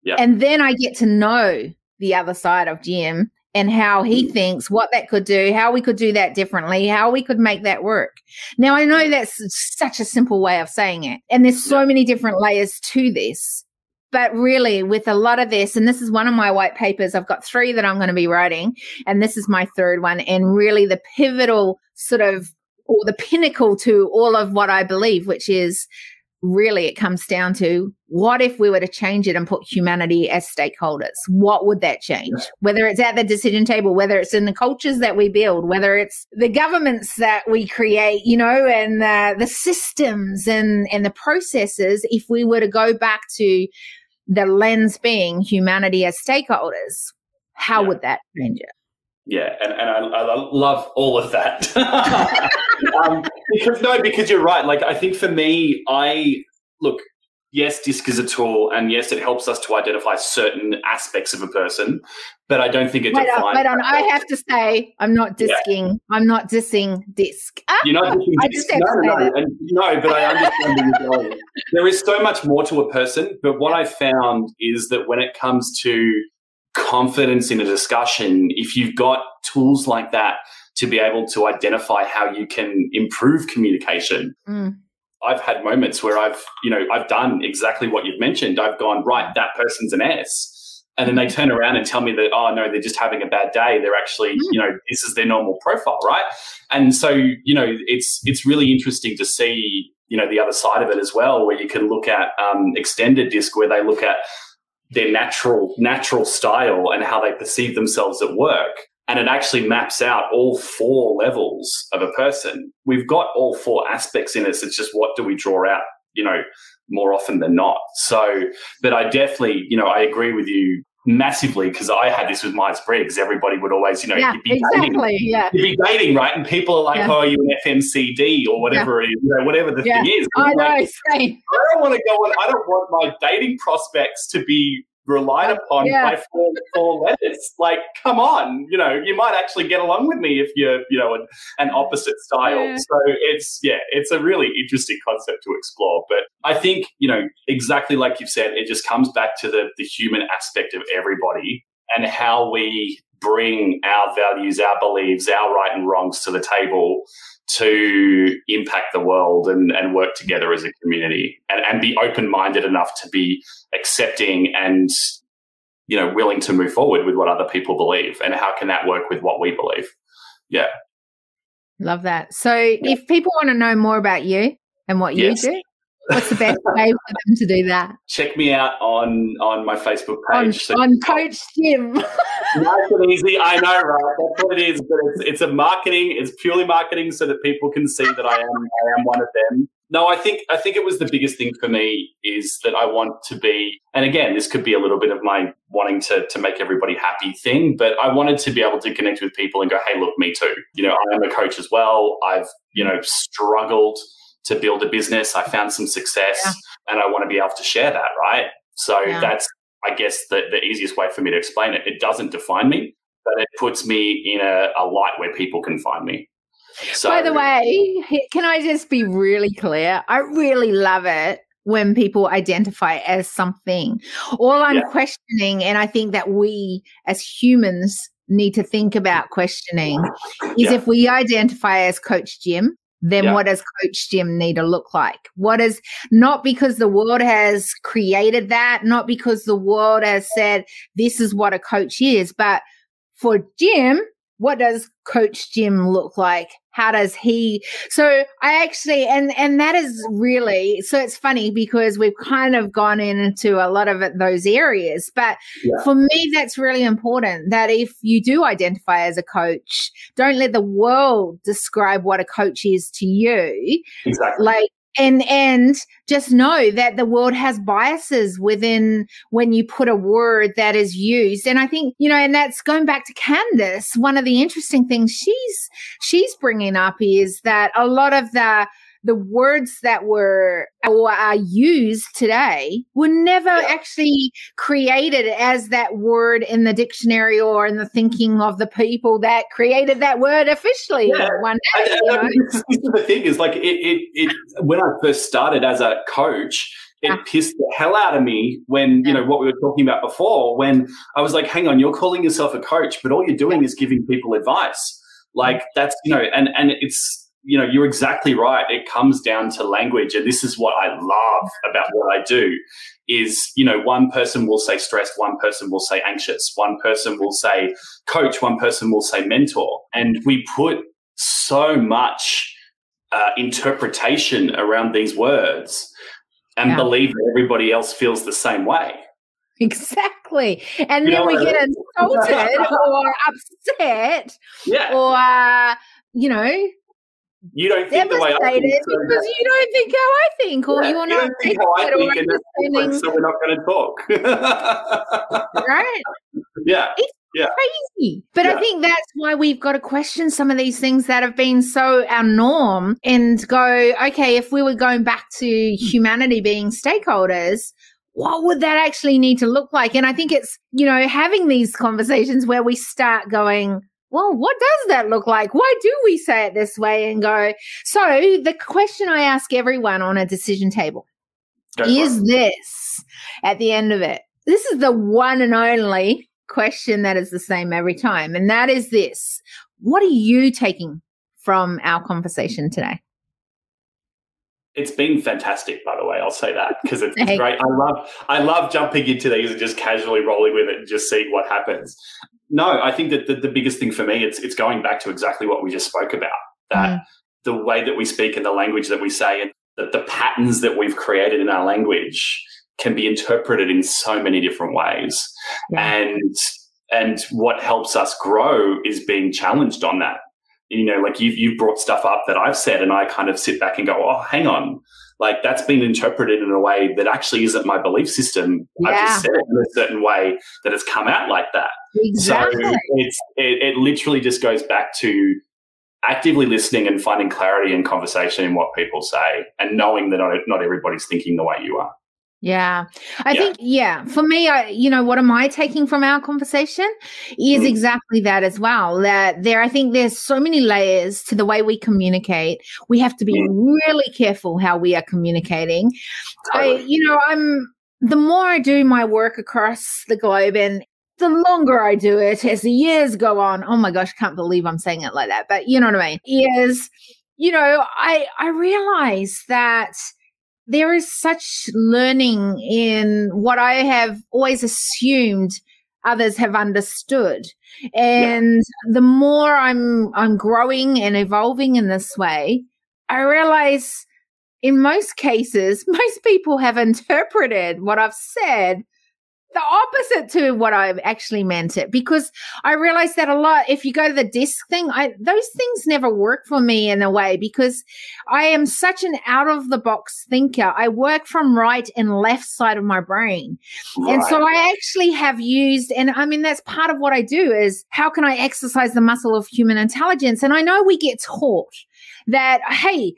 Yeah. And then I get to know the other side of Jim and how he mm. thinks, what that could do, how we could do that differently, how we could make that work. Now, I know that's such a simple way of saying it. And there's so many different layers to this. But really, with a lot of this, and this is one of my white papers, I've got three that I'm going to be writing, and this is my third one. And really, the pivotal sort of, or the pinnacle to all of what I believe, which is really it comes down to what if we were to change it and put humanity as stakeholders? What would that change? Whether it's at the decision table, whether it's in the cultures that we build, whether it's the governments that we create, you know, and uh, the systems and, and the processes, if we were to go back to the lens being humanity as stakeholders, how yeah. would that change it? Yeah, and, and I, I love all of that. um, because no, because you're right. Like I think for me, I look, yes, DISC is a tool, and yes, it helps us to identify certain aspects of a person, but I don't think it wait defines. On, wait on, I have to say, I'm not disking. Yeah. I'm not dissing DISC. You're not dissing I DISC. no, no, no, and, no, but I understand where you're going. There is so much more to a person, but what I found is that when it comes to confidence in a discussion, if you've got tools like that to be able to identify how you can improve communication. Mm I've had moments where I've, you know, I've done exactly what you've mentioned. I've gone, right, that person's an S. And then they turn around and tell me that, oh, no, they're just having a bad day. They're actually, mm. you know, this is their normal profile, right? And so, you know, it's it's really interesting to see, you know, the other side of it as well, where you can look at um, Extended DISC, where they look at their natural natural style and how they perceive themselves at work and it actually maps out all four levels of a person. We've got all four aspects in us. It's just what do we draw out, you know, more often than not. So, but I definitely, you know, I agree with you massively because I had this with Myers Briggs. Everybody would always, you know, yeah, be exactly, dating, yeah, you'd be dating, right? And people are like, yeah. "Oh, you an FMCD or whatever yeah. it is, you know, whatever the yeah. thing is." I know, like. I don't want to go on. I don't want my dating prospects to be relied upon yeah. by four, four letters. Like, come on, you know, you might actually get along with me if you're, you know, an, an opposite style. Yeah. So it's, yeah, it's a really interesting concept to explore. But I think, you know, exactly like you've said, it just comes back to the, the human aspect of everybody and how we bring our values, our beliefs, our right and wrongs to the table to impact the world and, and work together as a community and, and be open minded enough to be accepting and you know willing to move forward with what other people believe and how can that work with what we believe. Yeah. Love that. So yeah. if people want to know more about you and what you do What's the best way for them to do that? Check me out on on my Facebook page. On, so on Coach Jim. nice and easy. I know, right? That's what it is. But it's, it's a marketing. It's purely marketing so that people can see that I am I am one of them. No, I think I think it was the biggest thing for me is that I want to be, and again, this could be a little bit of my wanting to to make everybody happy thing, but I wanted to be able to connect with people and go, hey, look, me too. You know, I am a coach as well. I've you know struggled to build a business. I found some success yeah. and I want to be able to share that, right? So yeah. that's, I guess, the, the easiest way for me to explain it. It doesn't define me, but it puts me in a, a light where people can find me. So, By the way, can I just be really clear? I really love it when people identify as something. All I'm yeah. questioning, and I think that we as humans need to think about questioning, is yeah. if we identify as Coach Jim, then yeah. what does Coach Jim need to look like? What is not because the world has created that, not because the world has said this is what a coach is, but for Jim, what does coach jim look like how does he so i actually and and that is really so it's funny because we've kind of gone into a lot of those areas but yeah. for me that's really important that if you do identify as a coach don't let the world describe what a coach is to you exactly like and and just know that the world has biases within when you put a word that is used. And i think you know and that's going back to candace. One of the interesting things she's she's bringing up is that a lot of the the words that were or are used today were never yeah. actually created as that word in the dictionary or in the thinking of the people that created that word officially yeah. one day. I, I, this, is the thing is like it, it, it, when I first started as a coach, it ah. pissed the hell out of me when, you know, what we were talking about before, when I was like, hang on, you're calling yourself a coach, but all you're doing is giving people advice. Like that's, you know, and, and it's, you know, you're exactly right. It comes down to language. And this is what I love about what I do is, you know, one person will say stressed, one person will say anxious, one person will say coach, one person will say mentor. And we put so much uh, interpretation around these words and yeah. believe that everybody else feels the same way. Exactly. And you then we get insulted or upset. Yeah. Or, uh, you know, you don't think the way I think. Because you don't think how I think, or yeah, you're not you think how I think, and so we're not going to talk. right? Yeah. It's yeah. crazy. But yeah. I think that's why we've got to question some of these things that have been so our norm and go, okay, if we were going back to humanity being stakeholders, what would that actually need to look like? And I think it's, you know, having these conversations where we start going, well, what does that look like? Why do we say it this way and go? So, the question I ask everyone on a decision table Go is this at the end of it? This is the one and only question that is the same every time. And that is this What are you taking from our conversation today? It's been fantastic, by the way. I'll say that because it's, it's great. I love, I love jumping into these and just casually rolling with it and just seeing what happens. No, I think that the, the biggest thing for me, it's it's going back to exactly what we just spoke about. That mm. the way that we speak and the language that we say, and that the patterns that we've created in our language can be interpreted in so many different ways. Yeah. And and what helps us grow is being challenged on that. You know, like you've you've brought stuff up that I've said, and I kind of sit back and go, "Oh, hang on." Like that's been interpreted in a way that actually isn't my belief system. Yeah. I've just said it in a certain way that it's come out like that. Exactly. So it's it, it literally just goes back to actively listening and finding clarity in conversation in what people say and knowing that not, not everybody's thinking the way you are. Yeah. I yeah. think, yeah, for me, I, you know, what am I taking from our conversation is mm. exactly that as well. That there, I think there's so many layers to the way we communicate. We have to be mm. really careful how we are communicating. Totally. I, you know, I'm, the more I do my work across the globe and the longer I do it as the years go on, oh my gosh, can't believe I'm saying it like that. But you know what I mean? Is, you know, I, I realize that, there is such learning in what I have always assumed others have understood. And yeah. the more I'm I'm growing and evolving in this way, I realize in most cases, most people have interpreted what I've said the opposite to what I've actually meant it because I realized that a lot. If you go to the DISC thing, I those things never work for me in a way because I am such an out of the box thinker. I work from right and left side of my brain, right. and so I actually have used, and I mean that's part of what I do is how can I exercise the muscle of human intelligence? And I know we get taught that hey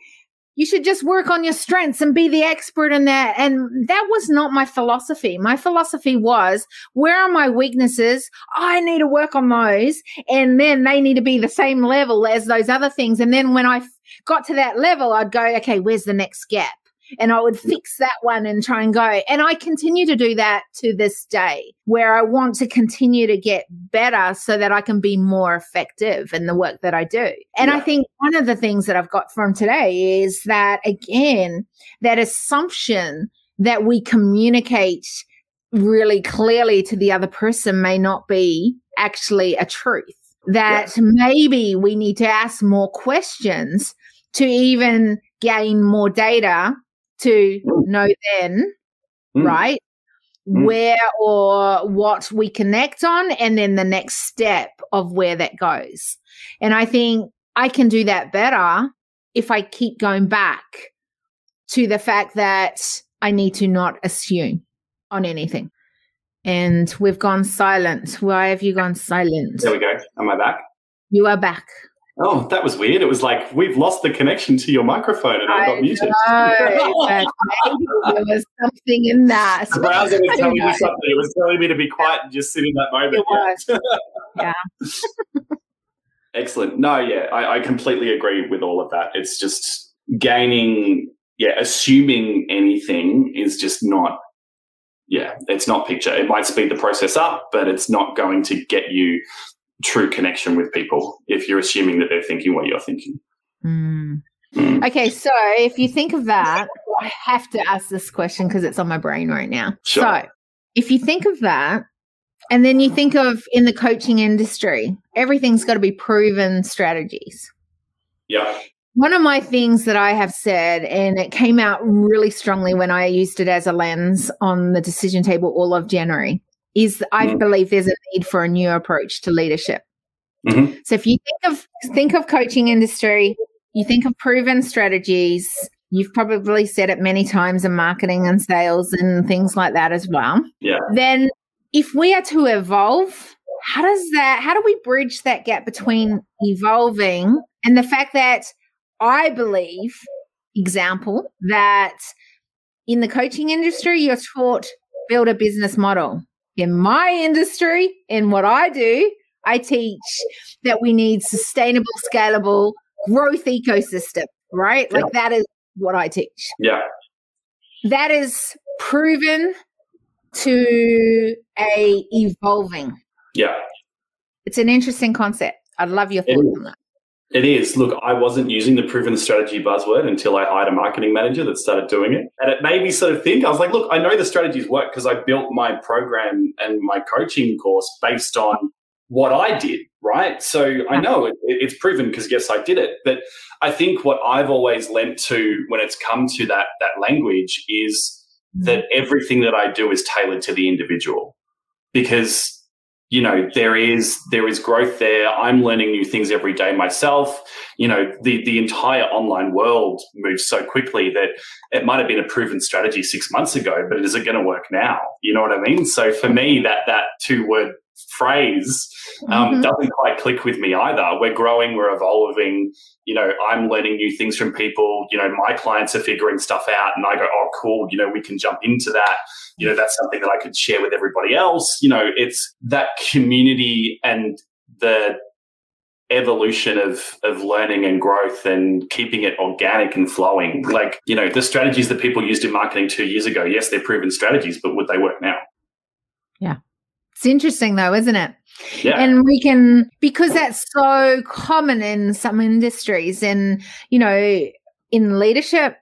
you should just work on your strengths and be the expert in that. And that was not my philosophy. My philosophy was, where are my weaknesses? I need to work on those. And then they need to be the same level as those other things. And then when I got to that level, I'd go, okay, where's the next gap? And I would fix that one and try and go. And I continue to do that to this day, where I want to continue to get better so that I can be more effective in the work that I do. And yeah. I think one of the things that I've got from today is that, again, that assumption that we communicate really clearly to the other person may not be actually a truth. That yeah. maybe we need to ask more questions to even gain more data to mm. know then, mm. right? Mm. Where or what we connect on, and then the next step of where that goes. And I think I can do that better if I keep going back to the fact that I need to not assume on anything. And we've gone silent. Why have you gone silent? There we go. Am I back? You are back. Oh, that was weird. It was like we've lost the connection to your microphone and I, I got muted. there was something in that. The browser was telling me something. It was telling me to be quiet and just sit in that moment. It was. yeah. Excellent. No, yeah, I, I completely agree with all of that. It's just gaining, yeah, assuming anything is just not yeah, it's not picture. It might speed the process up, but it's not going to get you true connection with people if you're assuming that they're thinking what you're thinking. Mm. Mm. Okay, so if you think of that, I have to ask this question because it's on my brain right now. Sure. So if you think of that, and then you think of in the coaching industry, everything's got to be proven strategies. Yeah. One of my things that I have said, and it came out really strongly when I used it as a lens on the decision table all of January, is I mm. believe there's a need for a new approach to leadership. Mm-hmm. So if you think of think of coaching industry, you think of proven strategies. You've probably said it many times in marketing and sales and things like that as well. Yeah. Then if we are to evolve, how does that how do we bridge that gap between evolving and the fact that I believe example that in the coaching industry you're taught build a business model in my industry, in what I do, I teach that we need sustainable, scalable growth ecosystem, right? Yeah. Like that is what I teach. Yeah. That is proven to a evolving. Yeah. It's an interesting concept. I'd love your thoughts on that. It is. Look, I wasn't using the proven strategy buzzword until I hired a marketing manager that started doing it. And it made me sort of think, I was like, look, I know the strategies work because I built my program and my coaching course based on what I did, right? So I know it, it's proven because yes, I did it. But I think what I've always lent to when it's come to that that language is mm. that everything that I do is tailored to the individual. Because you know there is there is growth there. I'm learning new things every day myself. You know the the entire online world moves so quickly that it might have been a proven strategy 6 months ago but is it going to work now? You know what i mean? So for me that that two word phrase um, mm-hmm. doesn't quite click with me either. We're growing, we're evolving. You know, I'm learning new things from people. You know, my clients are figuring stuff out, and I go, "Oh, cool! You know, we can jump into that. You know, that's something that I could share with everybody else." You know, it's that community and the evolution of of learning and growth and keeping it organic and flowing. Like, you know, the strategies that people used in marketing two years ago, yes, they're proven strategies, but would they work now? Yeah. It's interesting though, isn't it? Yeah. And we can, because that's so common in some industries and, you know, in leadership,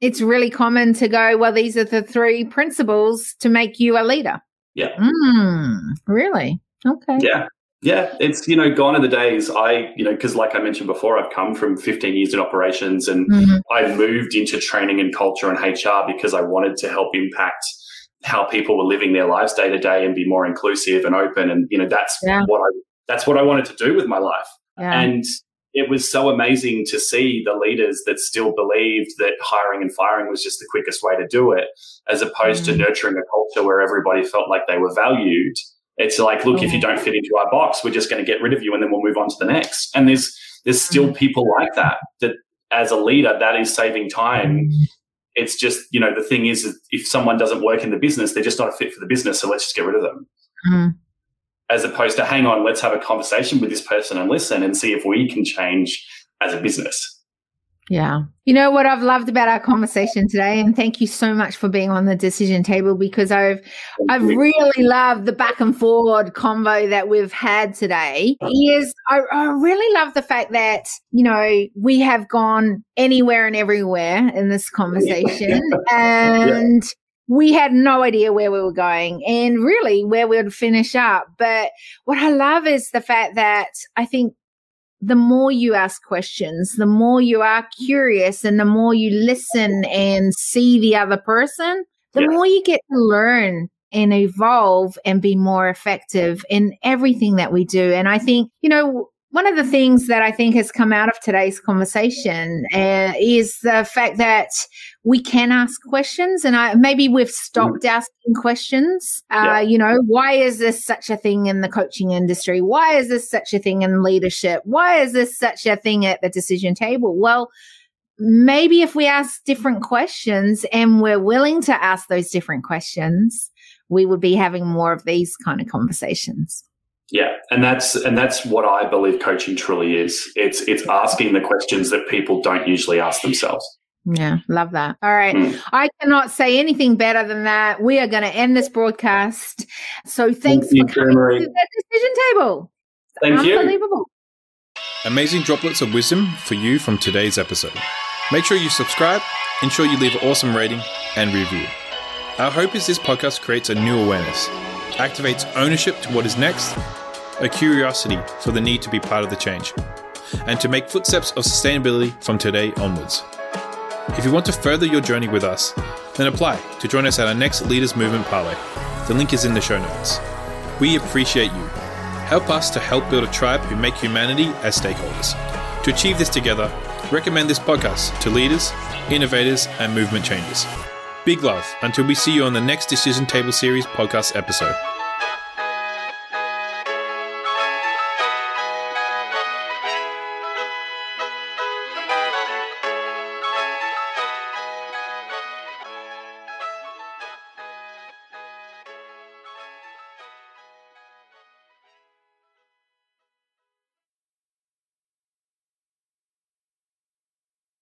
it's really common to go, well, these are the three principles to make you a leader. Yeah. Mm, really? Okay. Yeah. Yeah, it's you know gone are the days. I you know because like I mentioned before, I've come from 15 years in operations, and mm-hmm. I moved into training and culture and HR because I wanted to help impact how people were living their lives day to day and be more inclusive and open. And, you know, that's yeah. what I, that's what I wanted to do with my life. Yeah. And it was so amazing to see the leaders that still believed that hiring and firing was just the quickest way to do it, as opposed mm. to nurturing a culture where everybody felt like they were valued. It's like, look, oh. if you don't fit into our box, we're just going to get rid of you and then we'll move on to the next. And there's, there's still mm. people like that, that as a leader, that is saving time. It's just, you know, the thing is, if someone doesn't work in the business, they're just not a fit for the business. So let's just get rid of them. Mm. As opposed to, hang on, let's have a conversation with this person and listen and see if we can change as a business. Yeah. You know what I've loved about our conversation today and thank you so much for being on the decision table because I've I've really loved the back and forward combo that we've had today. Is I, I really love the fact that, you know, we have gone anywhere and everywhere in this conversation and yeah we had no idea where we were going and really where we would finish up. But what I love is the fact that I think the more you ask questions, the more you are curious and the more you listen and see the other person, the yes. more you get to learn and evolve and be more effective in everything that we do. And I think, you know, one of the things that I think has come out of today's conversation uh, is the fact that we can ask questions, and I, maybe we've stopped mm. asking questions. Uh, yeah. You know, why is this such a thing in the coaching industry? Why is this such a thing in leadership? Why is this such a thing at the decision table? Well, maybe if we ask different questions and we're willing to ask those different questions, we would be having more of these kind of conversations. Yeah, and that's and that's what I believe coaching truly is. It's it's asking the questions that people don't usually ask themselves. Yeah, love that. All right. Mm. I cannot say anything better than that. We are going to end this broadcast. So thanks Thank for coming to the decision table. Thank Unbelievable. you. Amazing droplets of wisdom for you from today's episode. Make sure you subscribe, ensure you leave an awesome rating and review. Our hope is this podcast creates a new awareness activates ownership to what is next, a curiosity for the need to be part of the change, and to make footsteps of sustainability from today onwards. If you want to further your journey with us, then apply to join us at our next Leaders Movement Parlay. The link is in the show notes. We appreciate you. Help us to help build a tribe who make humanity as stakeholders. To achieve this together, recommend this podcast to leaders, innovators, and movement changers. Big love until we see you on the next Decision Table Series podcast episode.